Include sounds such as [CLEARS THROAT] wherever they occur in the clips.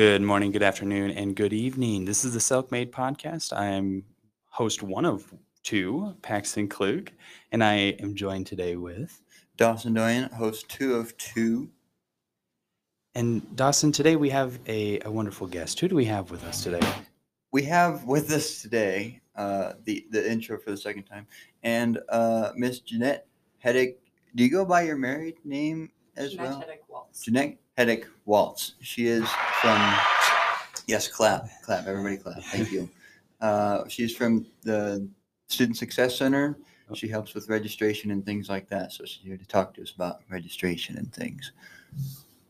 Good morning, good afternoon, and good evening. This is the Self Made Podcast. I am host one of two, Paxton Klug, and I am joined today with. Dawson Doyen, host two of two. And Dawson, today we have a, a wonderful guest. Who do we have with us today? We have with us today uh, the the intro for the second time, and uh, Miss Janette Hettick. Do you go by your married name as Janette well? Hettick Waltz. Janette Hettick Waltz. She is from. Yes, clap, clap, everybody clap. Thank you. [LAUGHS] Uh, she's from the Student Success Center. She helps with registration and things like that. So she's here to talk to us about registration and things.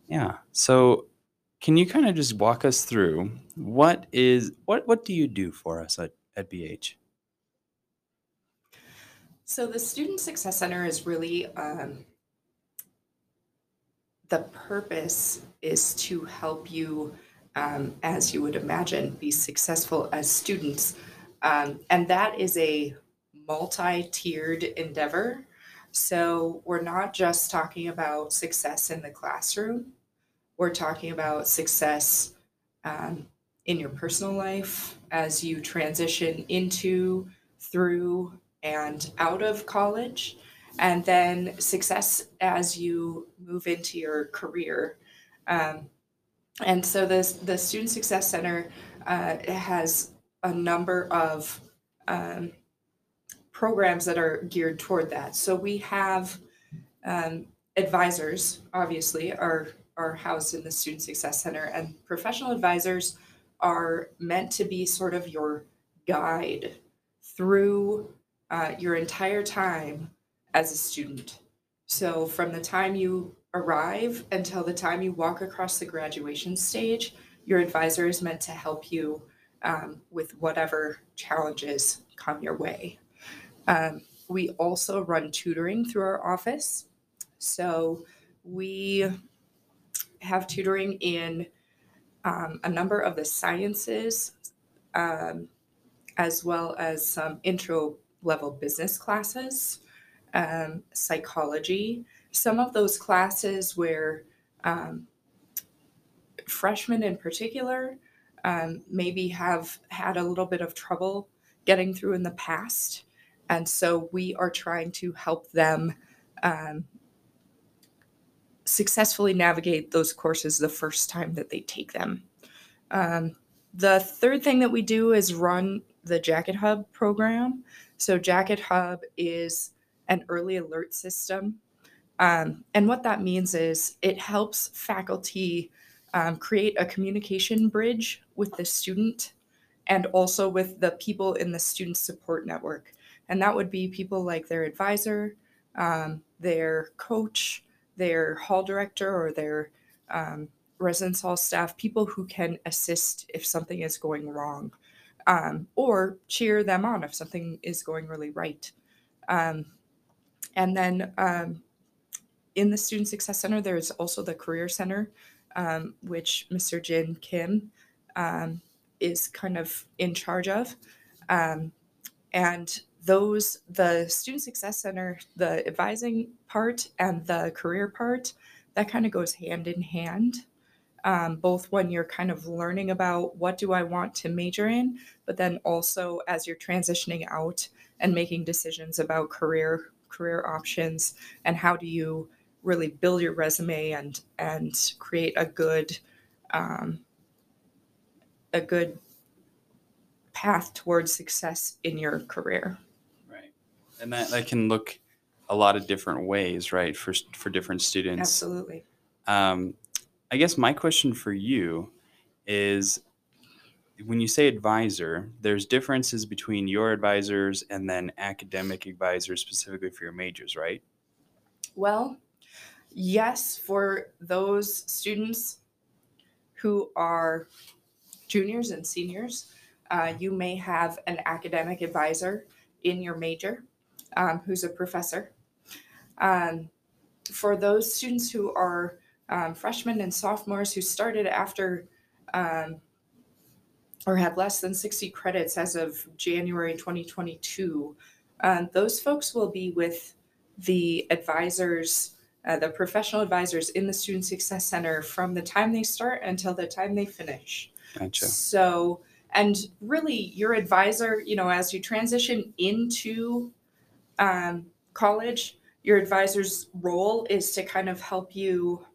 Yeah. So, can you kind of just walk us through what is what what do you do for us at, at BH? So the Student Success Center is really um, the purpose is to help you, um, as you would imagine, be successful as students, um, and that is a multi-tiered endeavor. So we're not just talking about success in the classroom. We're talking about success um, in your personal life as you transition into, through, and out of college, and then success as you move into your career. Um, and so this the Student Success Center uh, has a number of um, programs that are geared toward that. So we have um, advisors, obviously, are are housed in the Student Success Center, and professional advisors are meant to be sort of your guide through uh, your entire time as a student. So, from the time you arrive until the time you walk across the graduation stage, your advisor is meant to help you um, with whatever challenges come your way. Um, we also run tutoring through our office. So, we have tutoring in um, a number of the sciences, um, as well as some intro level business classes, um, psychology. Some of those classes where um, freshmen in particular um, maybe have had a little bit of trouble getting through in the past. And so we are trying to help them um, successfully navigate those courses the first time that they take them. Um, the third thing that we do is run the Jacket Hub program. So, Jacket Hub is an early alert system. Um, and what that means is it helps faculty um, create a communication bridge with the student and also with the people in the student support network. And that would be people like their advisor, um, their coach, their hall director, or their um, residence hall staff, people who can assist if something is going wrong, um, or cheer them on if something is going really right. And then um, in the Student Success Center, there's also the Career Center, um, which Mr. Jin Kim um, is kind of in charge of. Um, and those, the Student Success Center, the advising part and the career part, that kind of goes hand in hand. Um, both when you're kind of learning about what do I want to major in, but then also as you're transitioning out and making decisions about career career options and how do you really build your resume and and create a good um, a good path towards success in your career. Right. And that, that can look a lot of different ways, right, for for different students. Absolutely. Um, I guess my question for you is when you say advisor, there's differences between your advisors and then academic advisors specifically for your majors, right? Well, yes, for those students who are juniors and seniors, uh, you may have an academic advisor in your major um, who's a professor. Um, for those students who are um, freshmen and sophomores who started after um, or had less than 60 credits as of January 2022, um, those folks will be with the advisors uh, the professional advisors in the Student Success Center from the time they start until the time they finish. Gotcha. So, and really, your advisor, you know, as you transition into um, college, your advisor's role is to kind of help you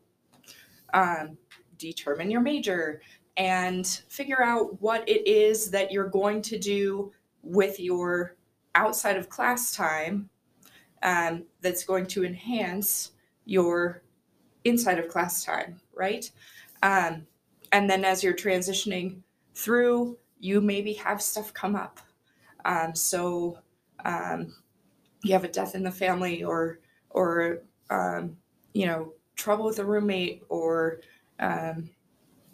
um, determine your major and figure out what it is that you're going to do with your outside of class time um, that's going to enhance your inside of class time, right? Um, and then as you're transitioning through, you maybe have stuff come up. Um, so um, you have a death in the family, or or um, you know trouble with a roommate, or um,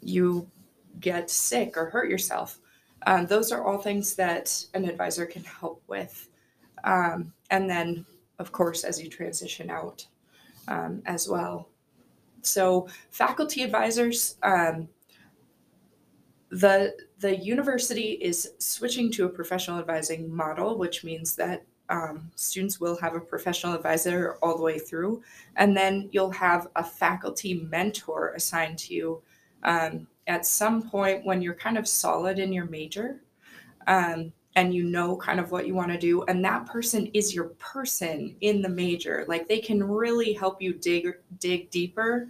you get sick or hurt yourself. Um, those are all things that an advisor can help with. Um, and then, of course, as you transition out um, as well. So, faculty advisors, um, the the university is switching to a professional advising model, which means that um, students will have a professional advisor all the way through, and then you'll have a faculty mentor assigned to you um, at some point when you're kind of solid in your major um, and you know kind of what you want to do and that person is your person in the major like they can really help you dig dig deeper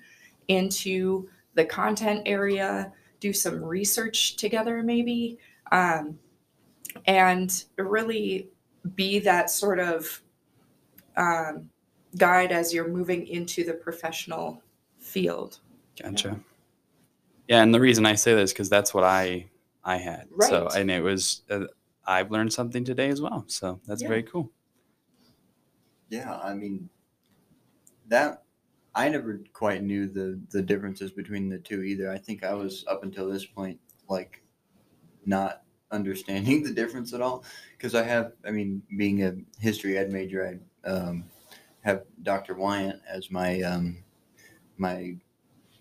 into the content area do some research together maybe um, and really be that sort of um, guide as you're moving into the professional field Gotcha. Yeah, and the reason I say this because that's what I I had. So and it was uh, I've learned something today as well. So that's Yeah. very cool. Yeah, I mean, that I never quite knew the the differences between the two either. I think I was up until this point like not understanding the difference at all because I have, I mean, being a history ed major, I um, have Dr. Wyant as my um, my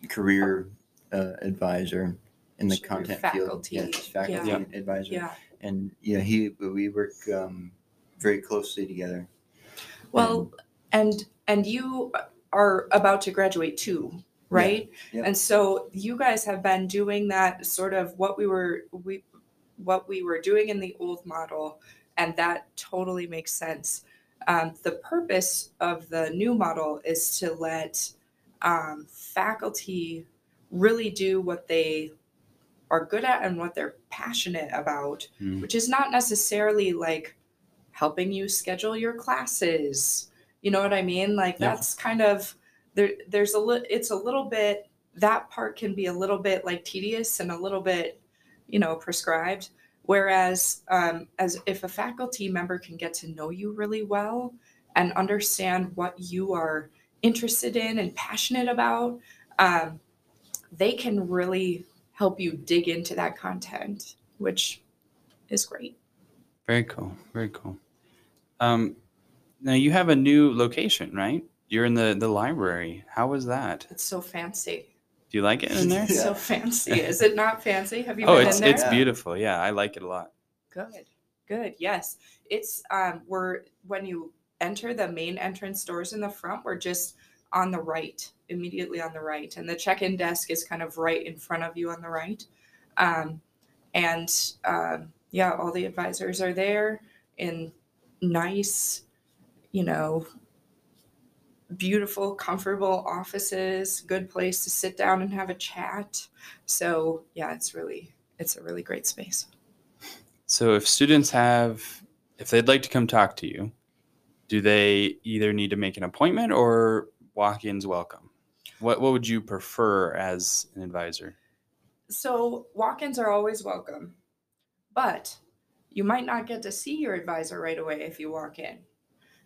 career uh, advisor in the Sure, content faculty, field. Yes, faculty yeah. advisor, yeah and yeah, he we work um, very closely together. well and and you are about to graduate too right Yep. and so you guys have been doing that sort of what we were we what we were doing in the old model and that totally makes sense um, the purpose of the new model is to let um, faculty really do what they are good at and what they're passionate about Mm. which is not necessarily like helping you schedule your classes you know what i mean like Yeah. that's kind of there there's a little it's a little bit that part can be a little bit like tedious and a little bit you know prescribed whereas um, as if a faculty member can get to know you really well and understand what you are interested in and passionate about um, they can really help you dig into that content which is great Very cool. Very cool. Um, now you have a new location, right? You're in the the library. How was that? it's so fancy Do you like it in there? [LAUGHS] Yeah. so fancy is it not fancy have you oh, been it's in there it's Yeah. beautiful. Yeah, I like it a lot. Good, good. Yes, it's um, we're when you enter the main entrance doors in the front, we're just on the right, immediately on the right, and the check-in desk is kind of right in front of you on the right. Um, and um, yeah, all the advisors are there in nice, you know, beautiful, comfortable offices. Good place to sit down and have a chat. So yeah, it's really it's a really great space. So if students have if they'd like to come talk to you, do they either need to make an appointment or walk-ins welcome? What what would you prefer as an advisor? So walk-ins are always welcome, but you might not get to see your advisor right away if you walk in,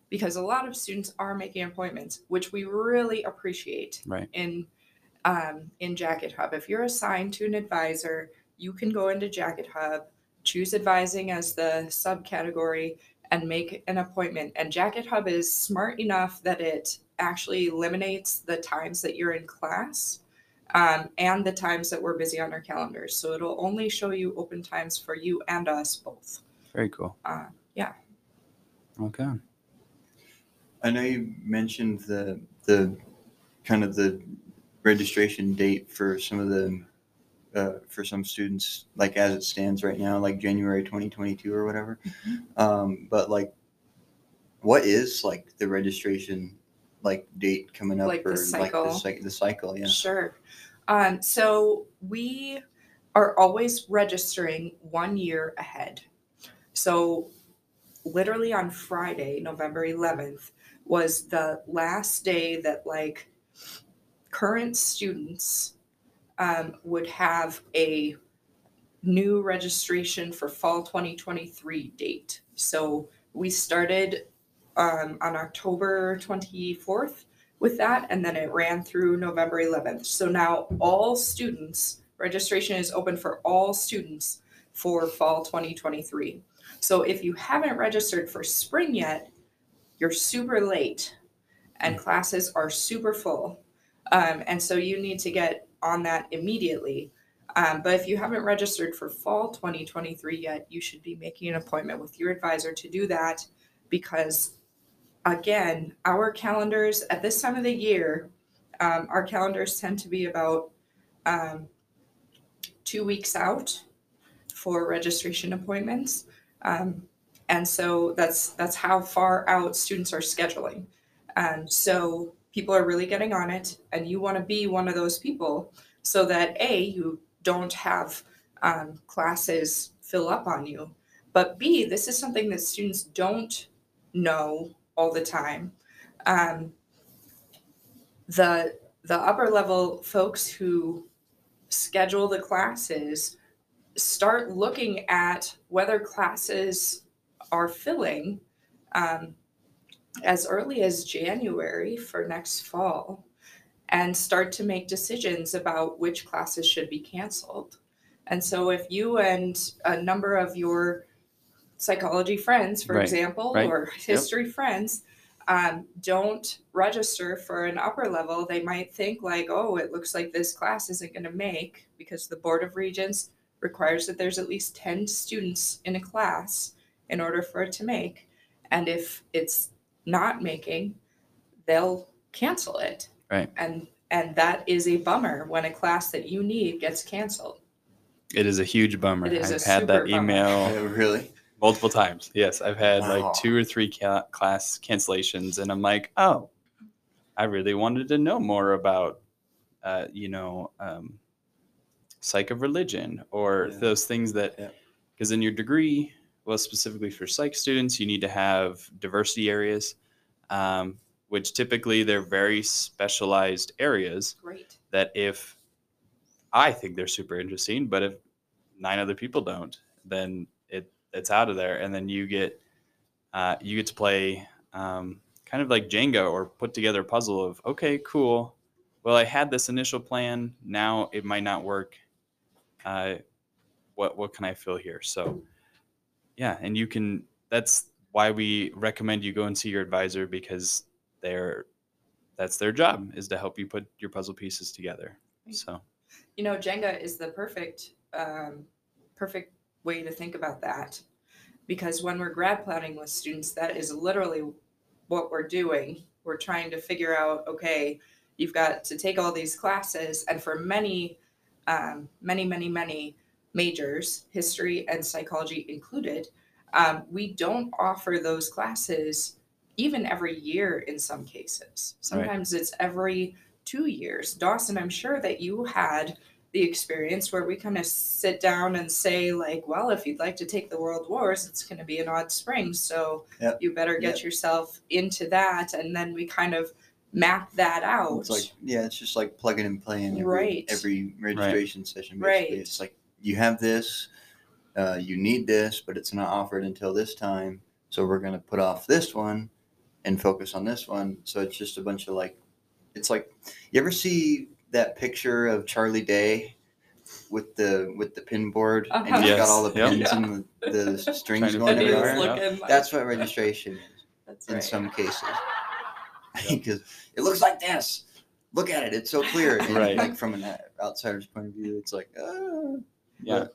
because a lot of students are making appointments, which we really appreciate Right. in um, in Jacket Hub. If you're assigned to an advisor, you can go into Jacket Hub, choose advising as the subcategory, and make an appointment. And Jacket Hub is smart enough that it actually eliminates the times that you're in class um, and the times that we're busy on our calendars. So it'll only show you open times for you and us both. Very cool. Uh, yeah. Okay. I know you mentioned the the kind of the registration date for some of the uh, for some students, like as it stands right now, like January 2022 or whatever. Um, but like, what is like the registration like date coming up Like the or cycle? like the, the cycle? Yeah. Sure. Um, so we are always registering one year ahead. So literally on Friday, November 11th, was the last day that like current students um, would have a new registration for fall 2023 date. So we started um, on October 24th with that, and then it ran through November 11th. So now all students, registration is open for all students for fall 2023. So if you haven't registered for spring yet, you're super late and classes are super full. Um, and so you need to get on that immediately. Um, but if you haven't registered for fall 2023 yet, you should be making an appointment with your advisor to do that because again, our calendars at this time of the year, um, our calendars tend to be about um, two weeks out for registration appointments. Um, and so that's that's how far out students are scheduling. Um, so people are really getting on it, and you want to be one of those people so that a you don't have um, classes fill up on you, but b this is something that students don't know all the time. Um, the the upper level folks who schedule the classes start looking at whether classes are filling um, as early as January for next fall and start to make decisions about which classes should be canceled. And so if you and a number of your psychology friends, for Right, example, right, or history friends, um, don't register for an upper level, they might think like, oh, it looks like this class isn't going to make because the Board of Regents requires that there's at least 10 students in a class in order for it to make. And if it's not making, they'll cancel it. Right. And and that is a bummer when a class that you need gets canceled. It is a huge bummer. It is I've a had that super bummer. email [LAUGHS] really? Multiple times. Yes, I've had Wow. like two or three ca- class cancellations, and I'm like, oh, I really wanted to know more about, uh, you know, um, psych of religion or Yeah. those things that, Yeah. because in your degree, well, specifically for psych students, you need to have diversity areas, um, which typically they're very specialized areas Great. that if I think they're super interesting, but if nine other people don't, then it it's out of there, and then you get uh, you get to play um, kind of like Jenga or put together a puzzle of okay, cool. Well, I had this initial plan. Now it might not work. Uh, what what can I fill here? So yeah, and you can. That's why we recommend you go and see your advisor because they're that's their job is to help you put your puzzle pieces together. So You know, Jenga is the perfect um, perfect way to think about that because when we're grad planning with students, that is literally what we're doing. We're trying to figure out, okay, you've got to take all these classes, and for many, um, many, many, many majors, history and psychology included, um, we don't offer those classes even every year in some cases. Sometimes it's every two years. Dawson, I'm sure that you had the experience where we kind of sit down and say, like, well, if you'd like to take the world wars, it's going to be an odd spring. So Yep. you better get yourself into that. And then we kind of map that out. It's like yeah, it's just like plugging and playing every, Right. every registration session. Right. Basically, it's like you have this, uh, you need this, but it's not offered until this time. So we're gonna put off this one and focus on this one. So it's just a bunch of like, it's like you ever see that picture of Charlie Day with the with the pin board and Uh-huh. he's Yes. got all the Yep. pins and the, the [LAUGHS] strings to going and he figure was it everywhere. out. looking like, That's what registration is that's in right. some cases [LAUGHS] [LAUGHS] because it looks like this. Look at it; it's so clear. And Right. Like from an outsider's point of view, it's like, ah. yeah,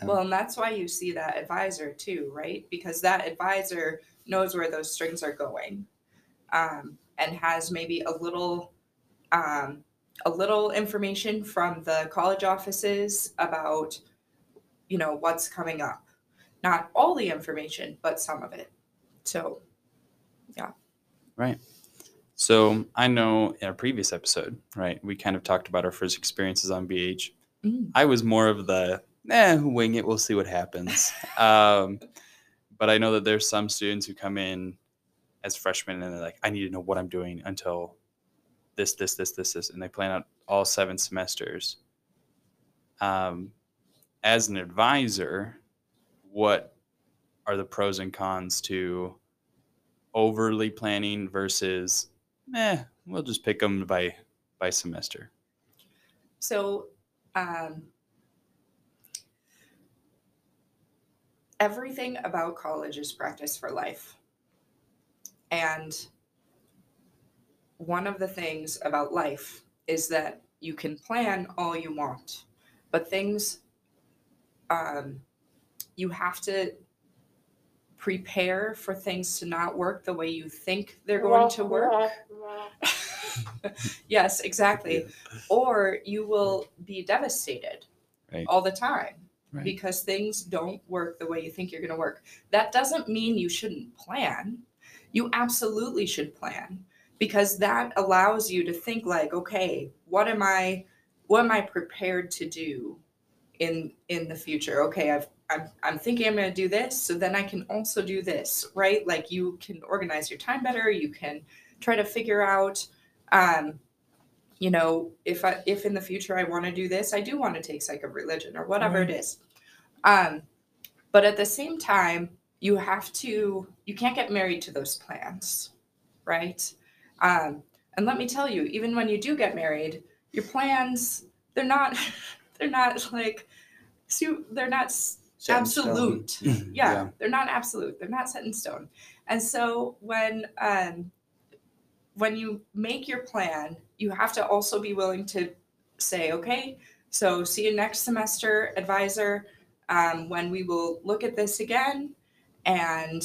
Yeah. Well, and that's why you see that advisor too, right? Because that advisor knows where those strings are going um, and has maybe a little um, a little information from the college offices about, you know, what's coming up. Not all the information, but some of it. So, yeah. Right. So I know in a previous episode, right, we kind of talked about our first experiences on BH. mm, I was more of the, eh, wing it, we'll see what happens. [LAUGHS] um, but I know that there's some students who come in as freshmen and they're like, I need to know what I'm doing until this, this, this, this, this, and they plan out all seven semesters. Um, as an advisor, what are the pros and cons to overly planning versus, eh, we'll just pick them by by semester? so um, everything about college is practice for life. And one of the things about life is that you can plan all you want, but things um, you have to prepare for things to not work the way you think they're going to work. [LAUGHS] yes, exactly. Or you will be devastated Right. all the time Right. because things don't work the way you think you're going to work. That doesn't mean you shouldn't plan. You absolutely should plan because that allows you to think like, okay, what am I what am I prepared to do in in the future? Okay, I've I'm, I'm thinking I'm going to do this, so then I can also do this, right? Like you can organize your time better. You can try to figure out, um, you know, if I if in the future I want to do this, I do want to take psych of religion or whatever it is. Um, but at the same time, you have to you can't get married to those plans, right? Um, and let me tell you, even when you do get married, your plans they're not [LAUGHS] they're not like su- they're not Set absolute. [CLEARS THROAT] Yeah, Yeah. they're not absolute. They're not set in stone. And so when um when you make your plan you have to also be willing to say okay so see you next semester advisor. Um, when we will look at this again and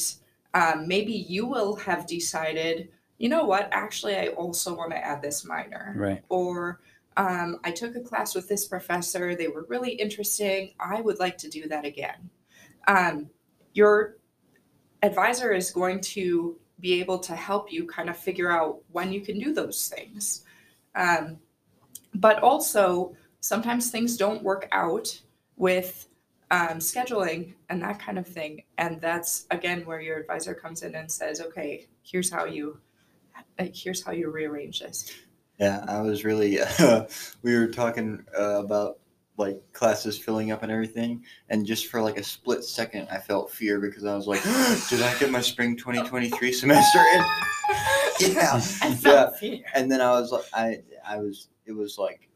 um, maybe you will have decided you know what actually i also want to add this minor Right. or um, I took a class with this professor. They were really interesting. I would like to do that again. Um, your advisor is going to be able to help you kind of figure out when you can do those things. Um, but also, sometimes things don't work out with um, scheduling and that kind of thing. And that's again where your advisor comes in and says, "Okay, here's how you, like, here's how you rearrange this." Yeah, I was really. [LAUGHS] we were talking uh, about like classes filling up and everything, and just for like a split second, I felt fear because I was like, [GASPS] "Did I get my spring 2023 semester in?" [LAUGHS] yeah, [LAUGHS] I yeah. fear. And then I was like, I, I was, it was like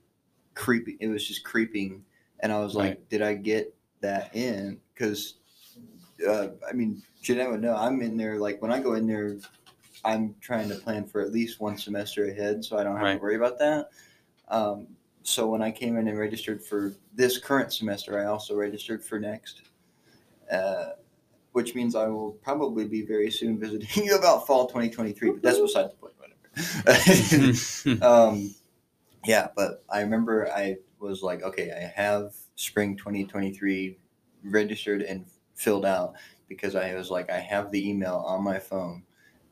creepy. It was just creeping, and I was like, Right. "Did I get that in?" Because, uh, I mean, Janette would know. I'm in there like when I go in there, I'm trying to plan for at least one semester ahead, so I don't have Right. to worry about that. Um, so when I came in and registered for this current semester, I also registered for next, uh, which means I will probably be very soon visiting [LAUGHS] you about fall 2023. But that's beside the point. Whatever. [LAUGHS] [LAUGHS] um, yeah, but I remember I was like, okay, I have spring 2023 registered and filled out because I was like, I have the email on my phone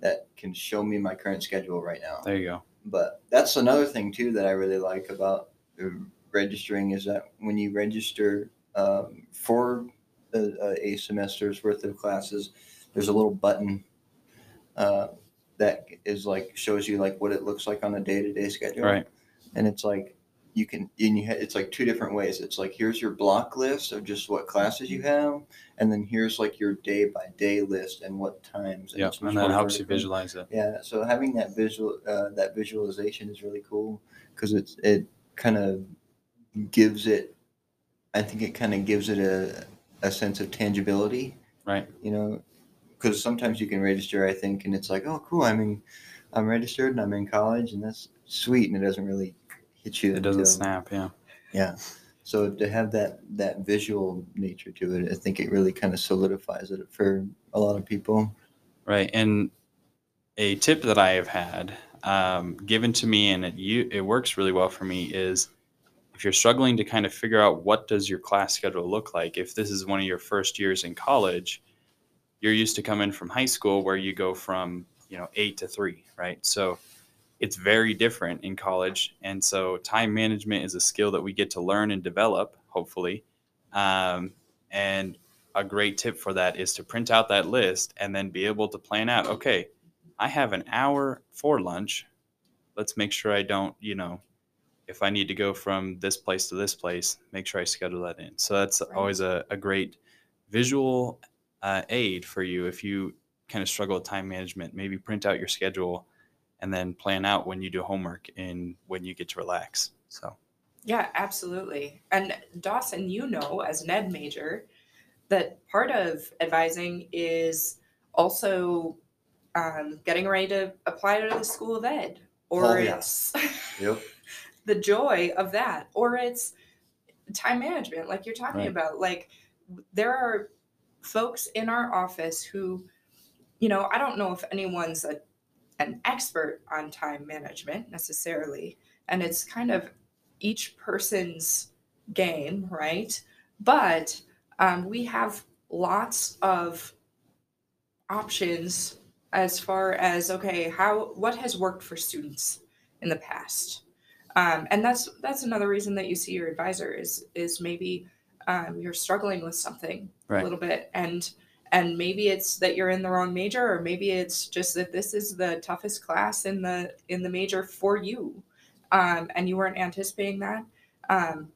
that can show me my current schedule right now. there you go. But that's another thing too that I really like about uh, registering is that when you register um, for a, a semester's worth of classes, there's a little button uh, that is like shows you like what it looks like on a day to day schedule Right. and it's like you can and you ha- it's like two different ways it's like here's your block list of just what classes you have and then here's like your day by day list and what times Yeah, and that helps you visualize it. yeah so having that visual uh, that visualization is really cool because it's it kind of gives it i think it kind of gives it a, a sense of tangibility Right. you know because sometimes you can register i think and it's like oh cool i'm in i'm registered and i'm in college and that's sweet and it doesn't really hit you It doesn't until- snap. Yeah. yeah so to have that that visual nature to it i think it really kind of solidifies it for a lot of people Right. And a tip that I have had um, given to me, and it you it works really well for me. Is if you're struggling to kind of figure out what does your class schedule look like, if this is one of your first years in college, you're used to coming from high school where you go from you know eight to three, right? So it's very different in college, and so time management is a skill that we get to learn and develop, hopefully. Um, and a great tip for that is to print out that list and then be able to plan out okay i have an hour for lunch let's make sure i don't you know if i need to go from this place to this place make sure i schedule that in so that's Right. always a, a great visual uh, aid for you if you kind of struggle with time management maybe print out your schedule and then plan out when you do homework and when you get to relax so Yeah, absolutely. And Dawson, you know, as an ed major, that part of advising is also um, getting ready to apply to the School of Ed, or Oh, yeah. it's Yep. [LAUGHS] the joy of that, or it's time management, like you're talking Right. about. Like there are folks in our office who, you know, I don't know if anyone's a, an expert on time management necessarily, and it's kind of each person's game, right? But um, we have lots of options as far as okay, how what has worked for students in the past, um, and that's that's another reason that you see your advisor is is maybe um, you're struggling with something Right. a little bit and and maybe it's that you're in the wrong major or maybe it's just that this is the toughest class in the in the major for you. Um, and you weren't anticipating that. Um,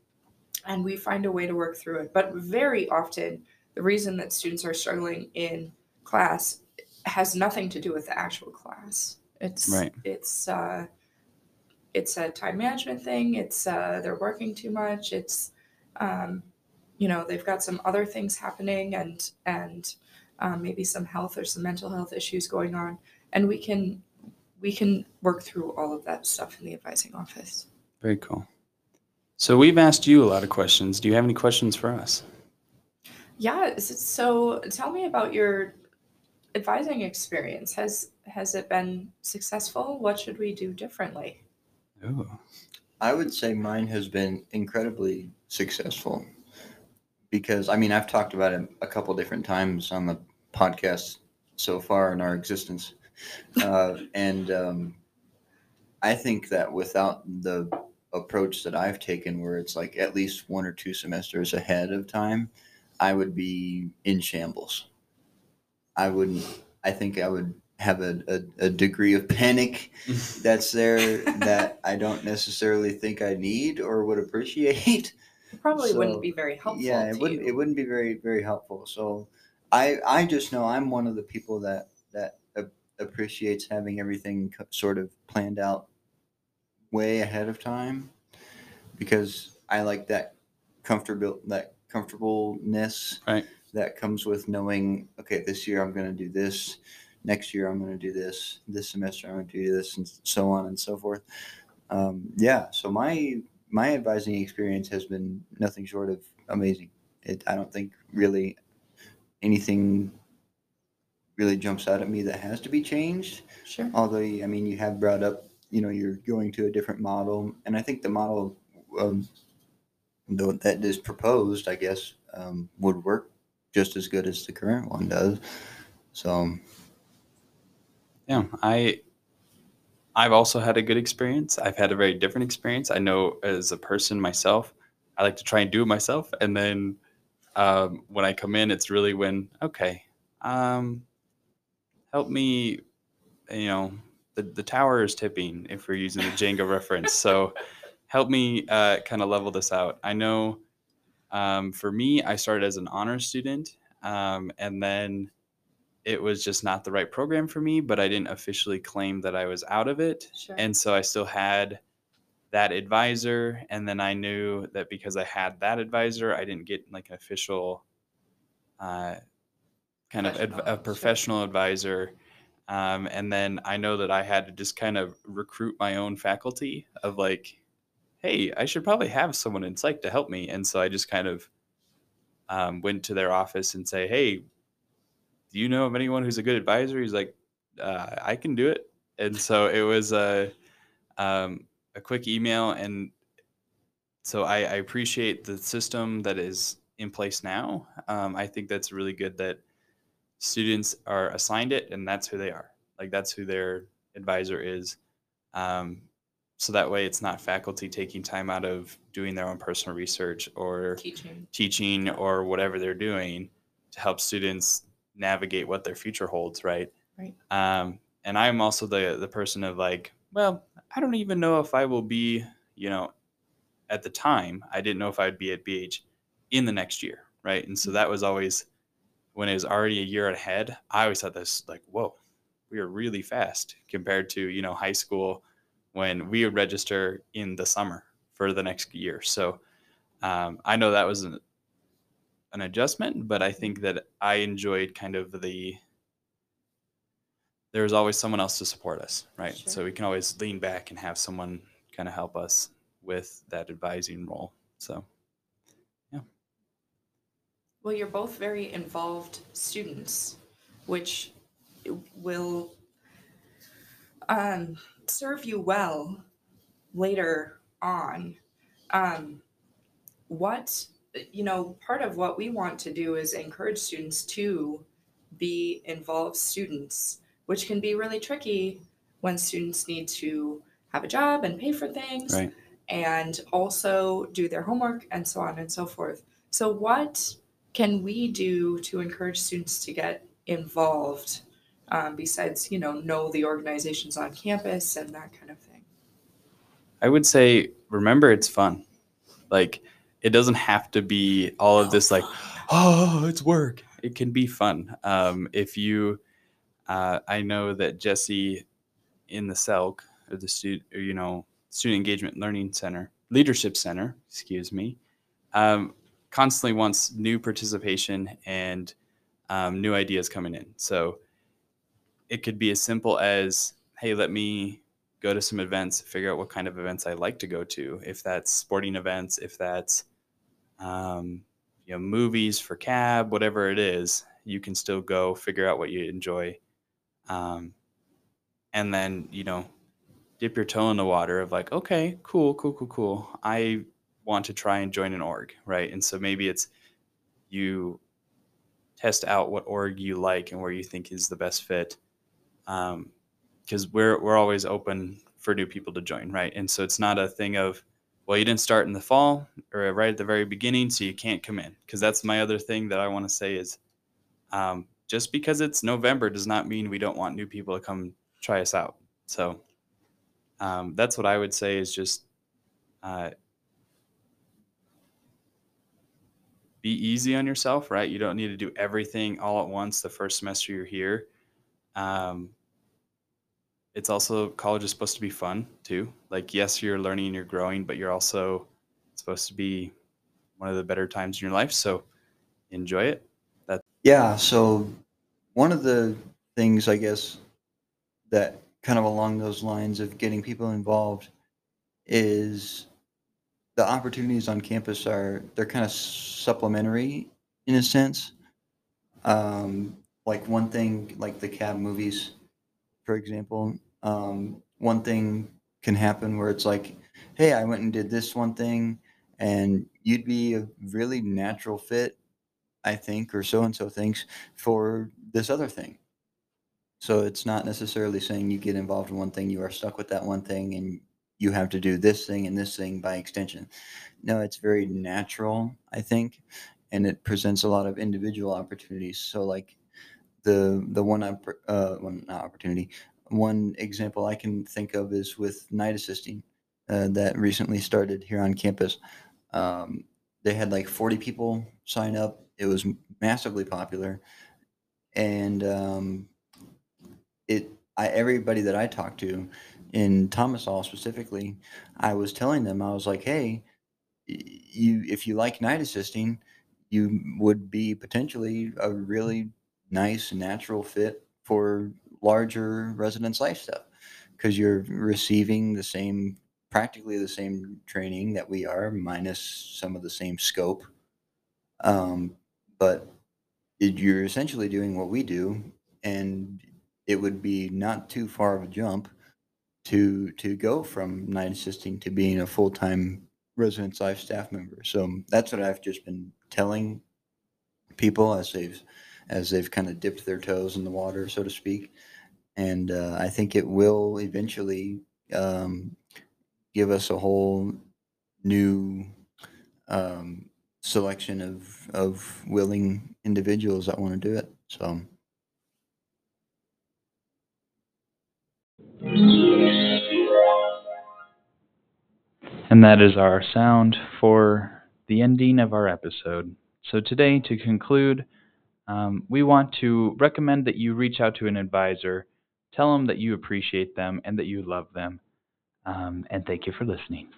and we find a way to work through it. But very often the reason that students are struggling in class has nothing to do with the actual class. It's Right. it's uh, it's a time management thing. It's uh, they're working too much. It's um, you know they've got some other things happening and and um, maybe some health or some mental health issues going on. And we can we can work through all of that stuff in the advising office. Very cool. So we've asked you a lot of questions. Do you have any questions for us? yeah so tell me about your advising experience. Has has it been successful? What should we do differently? Oh, I would say mine has been incredibly successful because I mean I've talked about it a couple different times on the podcast so far in our existence, uh, [LAUGHS] and um, I think that without the approach that I've taken, where it's like at least one or two semesters ahead of time, I would be in shambles. I wouldn't. I think I would have a, a, a degree of panic [LAUGHS] that's there that I don't necessarily think I need or would appreciate. Probably So, wouldn't be very helpful yeah, it to wouldn't you. it wouldn't be very very helpful. So I I just know I'm one of the people that that appreciates having everything sort of planned out way ahead of time because I like that comfortable that comfortableness Right. that comes with knowing okay this year I'm going to do this next year I'm going to do this this semester I'm going to do this and so on and so forth um, yeah so my my advising experience has been nothing short of amazing. It, I don't think really anything really jumps out at me that has to be changed. Sure. Although I mean you have brought up you know you're going to a different model and I think the model um, that is proposed I guess um, would work just as good as the current one does. So yeah. I I've also had a good experience. I've had a very different experience. I know as a person myself, I like to try and do it myself, and then um, when I come in, it's really when okay, um, help me. You know, the the tower is tipping. If we're using the Jenga reference, so help me uh, kind of level this out. I know um, for me, I started as an honor student, um, and then it was just not the right program for me. But I didn't officially claim that I was out of it, sure and so I still had that advisor. And then I knew that because I had that advisor, I didn't get like an official uh, kind of adv- Professional, a sure. professional advisor. Um, and then I know that I had to just kind of recruit my own faculty of like, hey, I should probably have someone in psych to help me. And so I just kind of um, went to their office and say, hey, do you know of anyone who's a good advisor? He's like, uh, I can do it. and so it was a um, a quick email, and so I, I appreciate the system that is in place now. Um, I think that's really good that students are assigned it, and that's who they are. Like that's who their advisor is. Um, so that way, it's not faculty taking time out of doing their own personal research or Teaching. teaching or whatever they're doing to help students navigate what their future holds, right? Right. Um, and I'm also the the person of like, well, I don't even know if I will be, you know, at the time, I didn't know if I'd be at BH in the next year, right? And so that was always when it was already a year ahead. I always thought this like, whoa, we are really fast compared to you know high school when we would register in the summer for the next year. So um, I know that was an, an adjustment, but I think that I enjoyed kind of the there's always someone else to support us, right? Sure. So we can always lean back and have someone kind of help us with that advising role. So yeah. Well, you're both very involved students, which will um, serve you well later on. Um, what, you know, part of what we want to do is encourage students to be involved students, which can be really tricky when students need to have a job and pay for things right. and also do their homework and so on and so forth. So, what can we do to encourage students to get involved um, besides, you know, know the organizations on campus and that kind of thing? I would say remember it's fun. Like it doesn't have to be all of this like [GASPS] oh it's work. It can be fun. Um, if you, uh, I know that Jesse in the SELC or the student, you know, Student Engagement Learning Center, Leadership Center, excuse me, um, constantly wants new participation and um, new ideas coming in. So it could be as simple as, hey, let me go to some events, figure out what kind of events I like to go to. If that's sporting events, if that's um, you know movies for cab, whatever it is, you can still go figure out what you enjoy, um, and then you know dip your toe in the water of like, okay, cool, cool, cool, cool. I want to try and join an org, right? And so maybe it's you test out what org you like and where you think is the best fit. Um, because we're we're always open for new people to join, right? And so it's not a thing of, well, you didn't start in the fall or right at the very beginning, so you can't come in. Because that's my other thing that I want to say is, um, just because it's November does not mean we don't want new people to come try us out. So um, that's what I would say is just uh, be easy on yourself, right? You don't need to do everything all at once the first semester you're here. Um, it's also college is supposed to be fun too. Like yes, you're learning, you're growing, but you're also supposed to be one of the better times in your life. So enjoy it. Yeah, so one of the things I guess that kind of along those lines of getting people involved is the opportunities on campus are they're kind of supplementary in a sense. Um, like one thing, like the cab movies, for example. Um, one thing can happen where it's like, hey, I went and did this one thing, and you'd be a really natural fit, I think, or so and so thinks for this other thing. So it's not necessarily saying you get involved in one thing, you are stuck with that one thing, and you have to do this thing and this thing by extension. No, it's very natural, I think, and it presents a lot of individual opportunities. So, like the the one uh, not opportunity, one example I can think of is with night assisting uh, that recently started here on campus. Um, they had like 40 people sign up. It was massively popular, and um, it I, everybody that I talked to in Thomas Hall specifically, I was telling them I was like, hey, you if you like night assisting, you would be potentially a really nice natural fit for larger residence life because you're receiving the same practically the same training that we are minus some of the same scope um, but it, you're essentially doing what we do and it would be not too far of a jump to to go from night assisting to being a full time residence life staff member. So that's what I've just been telling people as they've as they've kind of dipped their toes in the water, so to speak. And uh, I think it will eventually um, give us a whole new um, selection of of willing individuals that want to do it. So. And that is our sound for the ending of our episode. So, today, to conclude, um, we want to recommend that you reach out to an advisor, tell them that you appreciate them and that you love them. Um, and thank you for listening.